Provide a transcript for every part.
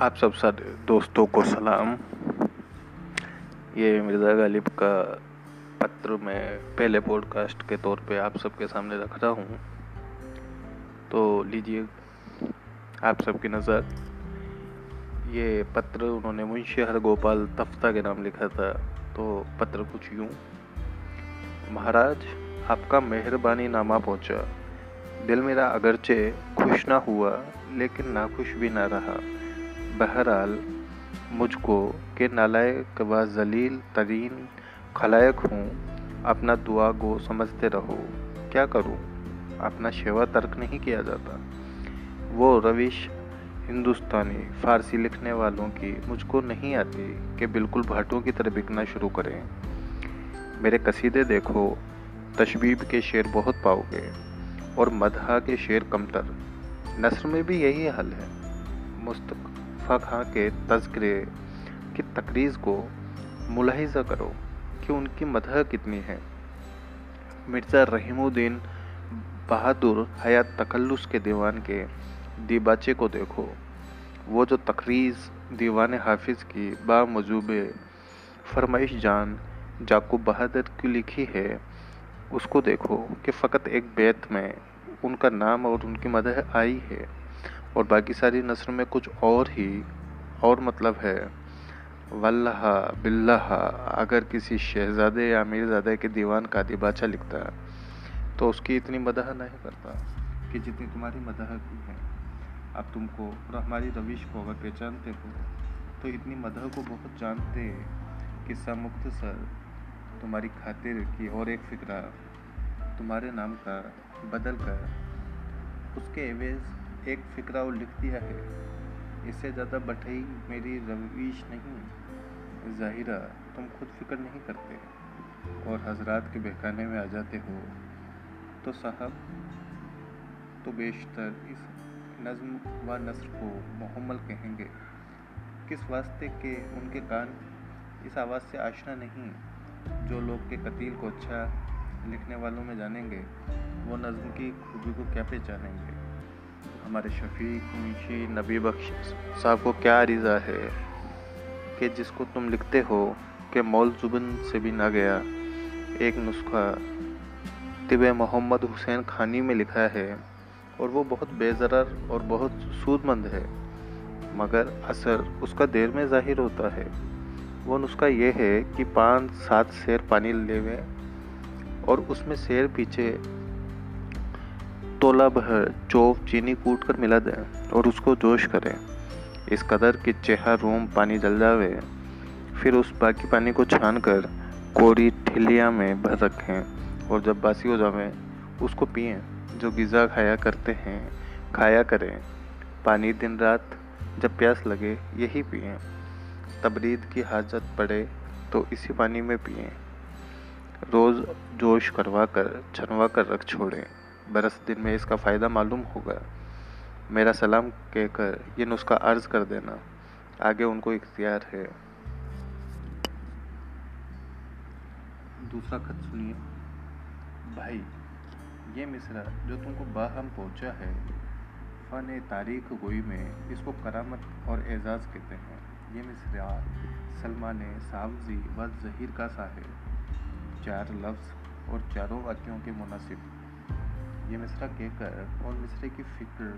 आप सब सारे दोस्तों को सलाम। ये मिर्ज़ा गालिब का पत्र मैं पहले पॉडकास्ट के तौर पे आप सबके सामने रख रहा हूँ। तो लीजिए आप सबकी नज़र। ये पत्र उन्होंने मुंशी हर गोपाल तफ्ता के नाम लिखा था तो पत्र कुछ यूँ। महाराज, आपका मेहरबानी नामा पहुँचा। दिल मेरा अगरचे खुश ना हुआ, लेकिन नाखुश भी ना रहा। बहरहाल, मुझको के नालायक व जलील तरीन खलायक हूँ, अपना दुआ गो समझते रहो। क्या करूँ? अपना शेवा तर्क नहीं किया जाता। वो रविश हिंदुस्तानी फारसी लिखने वालों की मुझको नहीं आती कि बिल्कुल भाटों की तरह बिकना शुरू करें। मेरे कसीदे देखो, तशबीब के शेर बहुत पाओगे और मदहा के शेर कमतर। नसर में भी यही हल है। मुस्तफ़ा खां के तस्करे की तकरीज़ को मुलाहिजा करो कि उनकी मदह कितनी है। मिर्ज़ा रहीमुद्दीन बहादुर हयात तकल्लुस के दीवान के दीबाचे को देखो। वो जो तकरीज़ दीवान हाफिज़ की बामजूब फरमाइश जान जाकूब बहादुर की लिखी है, उसको देखो कि फ़कत एक बैत में उनका नाम और उनकी मदह आई है। और बाकी सारी नस्र में कुछ और ही, और मतलब है। वल्लाह, बिल्लाह, अगर किसी शहजादे या अमीरजादे के दीवान का दिबाचा लिखता तो उसकी इतनी मदह नहीं करता कि जितनी तुम्हारी मदह की है। अब तुमको और हमारी रविश को अगर पहचानते हो तो इतनी मदह को बहुत जानते किस्सा मुख्तसर तुम्हारी खातिर की और एक फ़िक्रा तुम्हारे नाम का बदल कर उसके एवेज एक फ़िक्रा और लिख दिया है इससे ज़्यादा बठई मेरी रवीश नहीं, ज़ाहिरा, तुम खुद फ़िक्र नहीं करते और हजरात के बहकाने में आ जाते हो। तो साहब तो बेशतर इस नज्म व नसर को मोहम्मल कहेंगे। किस वास्ते के उनके कान इस आवाज़ से आशना नहीं? जो लोग के कतील को अच्छा लिखने वालों में जानेंगे, वो नज़म की खूबी को क्या पहचानेंगे? हमारे शफीक, मुंशी, नबी बख्श साहब को क्या रिज़ा है कि जिसको तुम लिखते हो कि मौल जुबन से भी ना गया? एक नुस्खा तिब मोहम्मद हुसैन खानी में लिखा है और वो बहुत बेजरर और बहुत सूदमंद है, मगर असर उसका देर में ज़ाहिर होता है। वो नुस्खा ये है कि पाँच सात शेर पानी लेवे और उसमें शेर पीछे तोला भर चौक चीनी कूट कर मिला दें और उसको जोश करें। इस कदर कि चेहरा, रोम, पानी जल जावे। फिर उस बाकी पानी को छान कर कोरी ठिलिया में भर रखें और जब बासी हो जावे, उसको पिए, जो गिज़ा खाया करते हैं, खाया करें। पानी दिन रात जब प्यास लगे, यही पिए। तबरीद की हाजत पड़े तो इसी पानी में पिए। रोज़ जोश करवा कर, छनवा कर रख छोड़ें। बरस दिन में इसका फ़ायदा मालूम होगा मेरा सलाम कहकर ये नुस्खा अर्ज़ कर देना। आगे उनको इख्तियार है। दूसरा खत सुनिए। भाई, ये मिसरा जो तुमको बाहम पहुँचा है, फ़न तारीख गोई में इसको करामत और एजाज़ कहते हैं। ये मिसरा सलमान सावजी व जहीर का सा है। चार लफ्ज़ और चारों वाक्यों के मुनासिब। ये मिसरा कहकर और मिसरे की फ़िक्र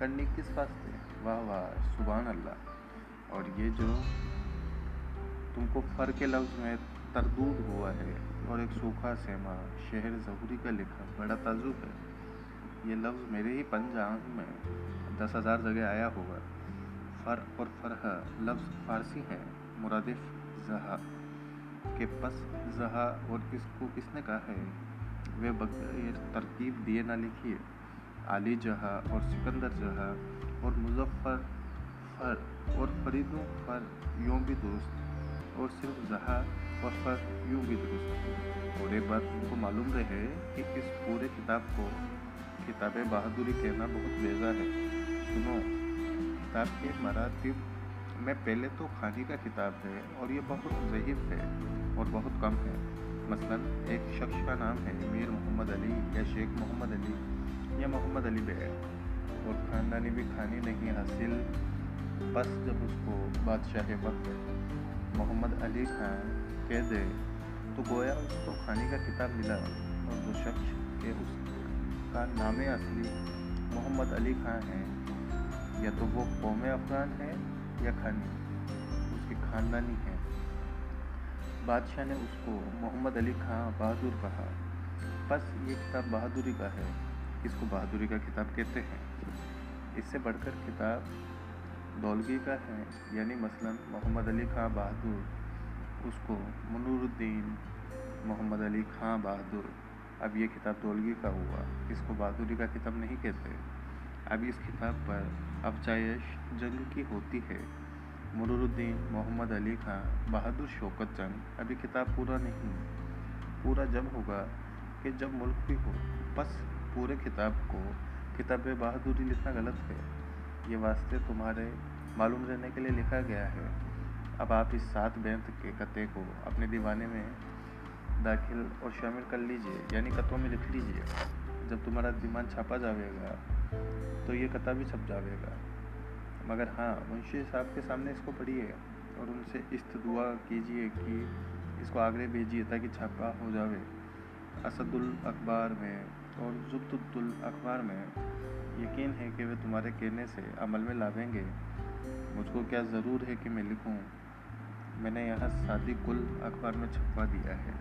करने किस वास्ते? वाह वाह सुबहान अल्लाह। और ये जो तुमको फ़र के लफ्ज़ में तरदूद हुआ है और एक सूखा सेमा शहर जहूरी का लिखा बड़ा ताजुब है, ये लफ्ज़ मेरे ही पंजाब में दस हज़ार जगह आया होगा। फ़र और फ़रह लफ्ज़ फ़ारसी है, मुरादिफ जहा के पस जहा और इसको किसने कहा है? वे बगैर तरकीब दिए ना लिखिए। आली जहा और सिकंदर जहा और मुजफ्फ़र फर और फरीदों फर यूँ भी दुरुस्त और सिर्फ़ जहा और फर यूँ भी दुरुस्त। एक बात उनको मालूम रहे कि इस पूरे किताब को, किताब बहादुरी कहना बहुत बेजा है। सुनो, किताब के मरातिब में पहले तो खानी का किताब है और ये बहुत ज़हीफ है और बहुत कम है। मसलन एक शख्स का नाम है मीर मोहम्मद अली या शेख मोहम्मद अली या मोहम्मद अली बे और ख़ानदानी भी खानी नहीं हासिल, बस जब उसको बादशाह वक्त मोहम्मद अली खान कह दे तो गोया उसको खाने का किताब मिला और वो शख्स के उसका नाम असली मोहम्मद अली खान है। या तो वो कौम अफगान है या खानी, उसकी ख़ानदानी है। बादशाह ने उसको मोहम्मद अली खां बहादुर कहा। बस ये किताब बहादुरी का है। इसको बहादुरी का किताब कहते हैं? इससे बढ़कर किताब दौलगी का है। यानी मसलन मोहम्मद अली खां बहादुर, उसको मनूरुद्दीन मोहम्मद अली खां बहादुर। अब ये किताब दौलगी का हुआ। इसको बहादुरी का किताब नहीं कहते? अब इस किताब पर अफजाइश जंग की होती है। मरूरुद्दीन मोहम्मद अली खां बहादुर शौकत जंग अभी किताब पूरा नहीं, पूरा जब होगा कि जब मुल्क भी हो, बस पूरे किताब को किताब बहादुरी लिखना गलत है। ये वास्ते तुम्हारे मालूम रहने के लिए लिखा गया है। अब आप इस सात बैंत के कते को अपने दीवाने में दाखिल और शामिल कर लीजिए, यानी कतों में लिख लीजिए। जब तुम्हारा दीवान छापा जाएगा तो ये कता भी छप जाएगा मगर हाँ मुंशी साहब के सामने इसको पढ़िए और उनसे इस्त दुआ कीजिए कि इसको आगरे भेजिए ताकि छापा हो जावे। असदुल अखबार में और जुब्तुल अखबार में यकीन है कि वे तुम्हारे कहने से अमल में लावेंगे मुझको क्या ज़रूर है कि मैं लिखूं? मैंने यहाँ शादी कुल अखबार में छपवा दिया है।